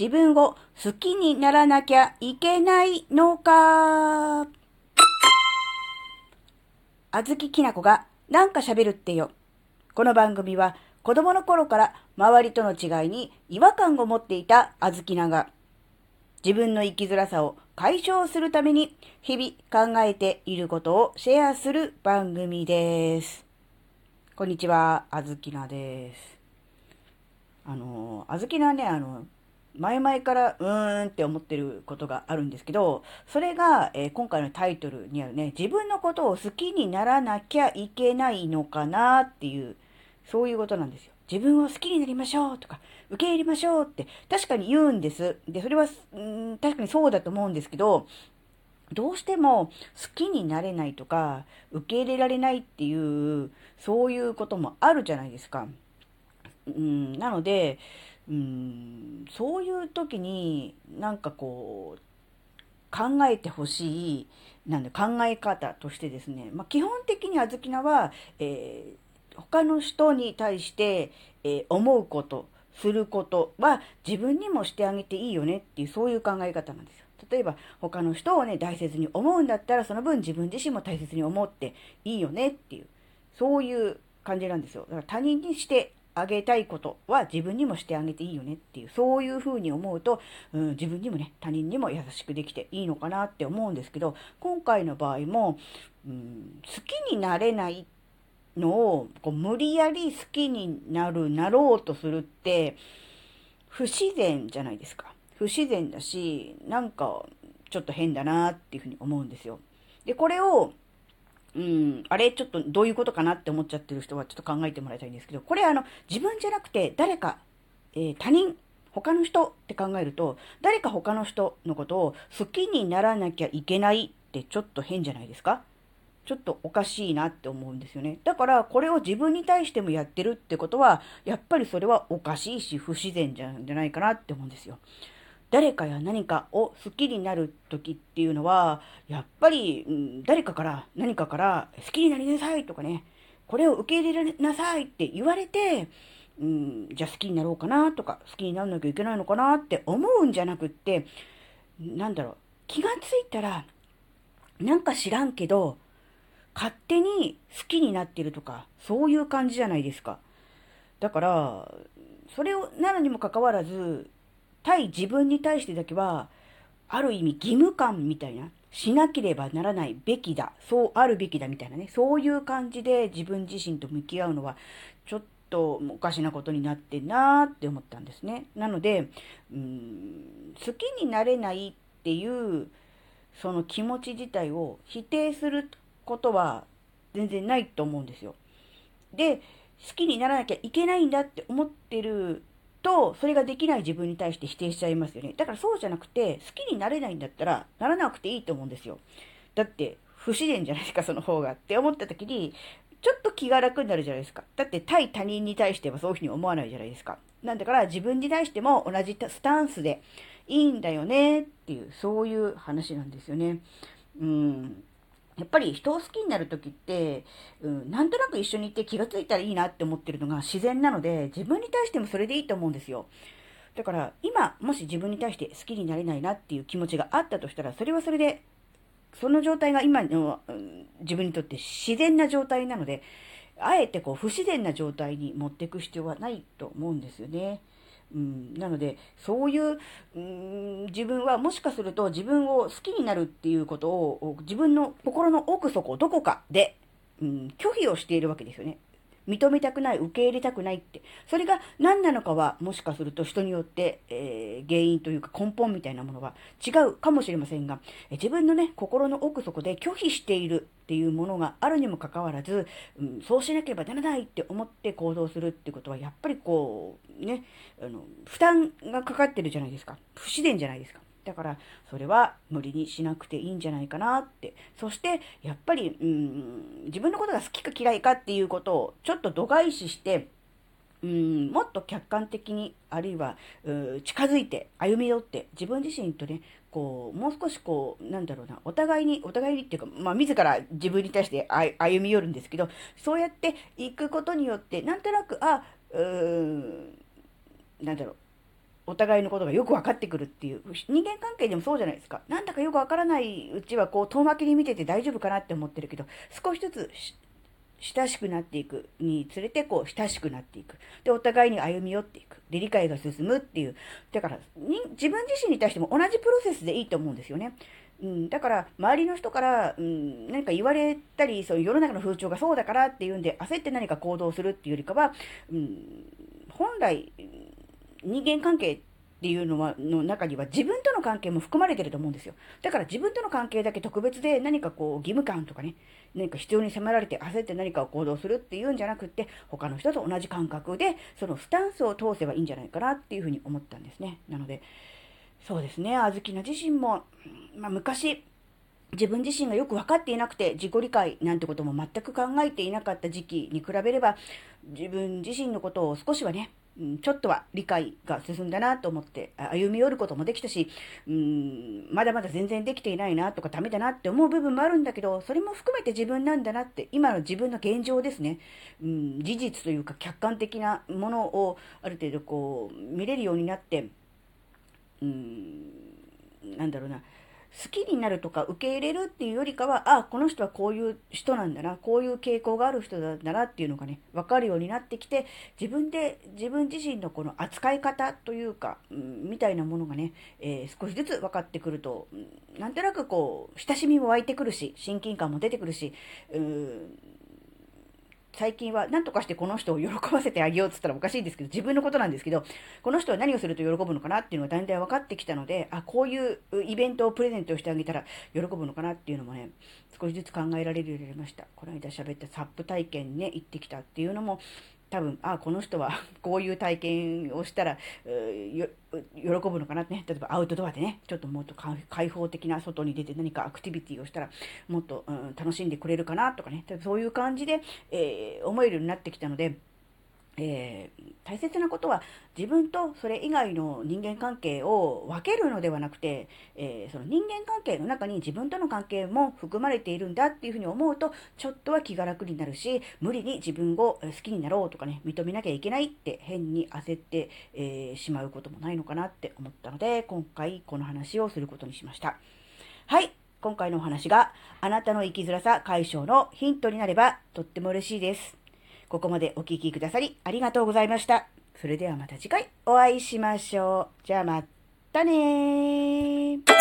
自分を好きにならなきゃいけないのか。あずききなこがなんか喋るってよ。この番組は子供の頃から周りとの違いに違和感を持っていたあずきなが自分の生きづらさを解消するために日々考えていることをシェアする番組です。こんにちは、あずきなです。あの、あずきなね、あの、前々からうーんって思ってることがあるんですけど、それが、えー、今回のタイトルにあるね、自分のことを好きにならなきゃいけないのかなっていう、そういうことなんですよ。自分を好きになりましょうとか、受け入れましょうって確かに言うんです。で、それは、ん確かにそうだと思うんですけど、どうしても好きになれないとか、受け入れられないっていう、そういうこともあるじゃないですか。うん、なので、うん、そういう時になんかこう考えてほしいなんで考え方としてですね、まあ、基本的にあずきなは、えー、他の人に対して、えー、思うことすることは自分にもしてあげていいよねっていうそういう考え方なんですよ。例えば他の人をね大切に思うんだったらその分自分自身も大切に思っていいよねっていうそういう感じなんですよ。だから他人にしてあげたいことは自分にもしてあげていいよねっていう、そういうふうに思うと、うん、自分にもね、他人にも優しくできていいのかなって思うんですけど、今回の場合も、うん、好きになれないのをこう無理やり好きになる、なろうとするって、不自然じゃないですか。不自然だし、なんかちょっと変だなっていうふうに思うんですよ。で、これをうん、あれちょっとどういうことかなって思っちゃってる人はちょっと考えてもらいたいんですけど、これあの、自分じゃなくて誰か、えー、他人、他の人って考えると、誰か他の人のことを好きにならなきゃいけないってちょっと変じゃないですか？ちょっとおかしいなって思うんですよね。だからこれを自分に対してもやってるってことは、やっぱりそれはおかしいし不自然じゃないかなって思うんですよ。誰かや何かを好きになる時っていうのは、やっぱり、うん、誰かから何かから好きになりなさいとかね、これを受け入れなさいって言われて、うん、じゃあ好きになろうかなとか、好きにならなきゃいけないのかなって思うんじゃなくって、なんだろう、気がついたら、なんか知らんけど、勝手に好きになってるとか、そういう感じじゃないですか。だから、それをなるにもかかわらず、対自分に対してだけは、ある意味義務感みたいな、しなければならないべきだ、そうあるべきだみたいなね、そういう感じで自分自身と向き合うのは、ちょっとおかしなことになってんなーって思ったんですね。なので、うん、好きになれないっていう、その気持ち自体を否定することは全然ないと思うんですよ。で、好きにならなきゃいけないんだって思ってると、それができない自分に対して否定しちゃいますよね。だからそうじゃなくて、好きになれないんだったら、ならなくていいと思うんですよ。だって、不自然じゃないですか、その方が。って思った時に、ちょっと気が楽になるじゃないですか。だって対他人に対してはそういうふうに思わないじゃないですか。なんだから自分に対しても同じスタンスでいいんだよねっていう、そういう話なんですよね。うん。やっぱり人を好きになる時って、うん、なんとなく一緒にいて気がついたらいいなって思ってるのが自然なので、自分に対してもそれでいいと思うんですよ。だから、今、もし自分に対して好きになれないなっていう気持ちがあったとしたら、それはそれで、その状態が今の、うん、自分にとって自然な状態なので、あえてこう不自然な状態に持っていく必要はないと思うんですよね。うん、なので、そういう、うん、自分はもしかすると自分を好きになるっていうことを自分の心の奥底どこかで、うん、拒否をしているわけですよね。認めたくない、受け入れたくないって。それが何なのかは、もしかすると人によって、えー、原因というか根本みたいなものは違うかもしれませんが、え自分のね、心の奥底で拒否しているっていうものがあるにもかかわらず、うん、そうしなければならないって思って行動するってことは、やっぱりこう、ね、あの、負担がかかってるじゃないですか。不自然じゃないですか。だから、それは無理にしなくていいんじゃないかなって。そして、やっぱり、うん、自分のことが好きか嫌いかっていうことをちょっと度外視して、うん、もっと客観的に、あるいは、近づいて、歩み寄って、自分自身とね、こう、もう少しこう、なんだろうな、お互いに、お互いにっていうか、まあ、自ら自分に対して歩み寄るんですけど、そうやって行くことによって、なんとなく、あ、うーん、なんだろう、お互いのことがよく分かってくるっていう、人間関係でもそうじゃないですか。なんだかよく分からないうちは、こう、遠巻きに見てて大丈夫かなって思ってるけど、少しずつ親しくなっていくにつれて、こう、親しくなっていく。で、お互いに歩み寄っていく。で、理解が進むっていう。だから、自分自身に対しても同じプロセスでいいと思うんですよね。うん、だから、周りの人から、うん、何か言われたり、そう世の中の風潮がそうだからっていうんで、焦って何か行動するっていうよりかは、うん、本来、人間関係っていうのは、の中には自分との関係も含まれてると思うんですよ。だから自分との関係だけ特別で何かこう義務感とかね、何か必要に迫られて焦って何かを行動するっていうんじゃなくって、他の人と同じ感覚で、そのスタンスを通せばいいんじゃないかなっていうふうに思ったんですね。なので、そうですね、あずきな自身も、まあ、昔、自分自身がよく分かっていなくて自己理解なんてことも全く考えていなかった時期に比べれば自分自身のことを少しはねちょっとは理解が進んだなと思って歩み寄ることもできたし、うん、まだまだ全然できていないなとかダメだなって思う部分もあるんだけど、それも含めて自分なんだなって、今の自分の現状ですね、うん、事実というか客観的なものをある程度こう見れるようになって、うん、なんだろうな、好きになるとか受け入れるっていうよりかは、あ、この人はこういう人なんだな、こういう傾向がある人なんだなっていうのがね、わかるようになってきて、自分で、自分自身のこの扱い方というか、うん、みたいなものがね、えー、少しずつ分かってくると、なんとなくこう、親しみも湧いてくるし、親近感も出てくるし、うん最近は何とかしてこの人を喜ばせてあげようって言ったらおかしいんですけど、自分のことなんですけど、この人は何をすると喜ぶのかなっていうのがだんだん分かってきたので、あ、こういうイベントをプレゼントしてあげたら喜ぶのかなっていうのもね、少しずつ考えられるようになりました。この間喋ったサップ体験ね、行ってきたっていうのも、多分、あ、この人は こういう体験をしたら、喜ぶのかなってね。例えばアウトドアでね、ちょっともっと開放的な外に出て何かアクティビティをしたら、もっと、うん、楽しんでくれるかなとかね。そういう感じで、えー、思えるようになってきたので、えー、大切なことは自分とそれ以外の人間関係を分けるのではなくて、えー、その人間関係の中に自分との関係も含まれているんだっていうふうに思うとちょっとは気が楽になるし無理に自分を好きになろうとかね認めなきゃいけないって変に焦って、えー、しまうこともないのかなって思ったので今回この話をすることにしました。はい今回のお話があなたの生きづらさ解消のヒントになればとっても嬉しいです。ここまでお聴きくださりありがとうございました。それではまた次回お会いしましょう。じゃあまたねー。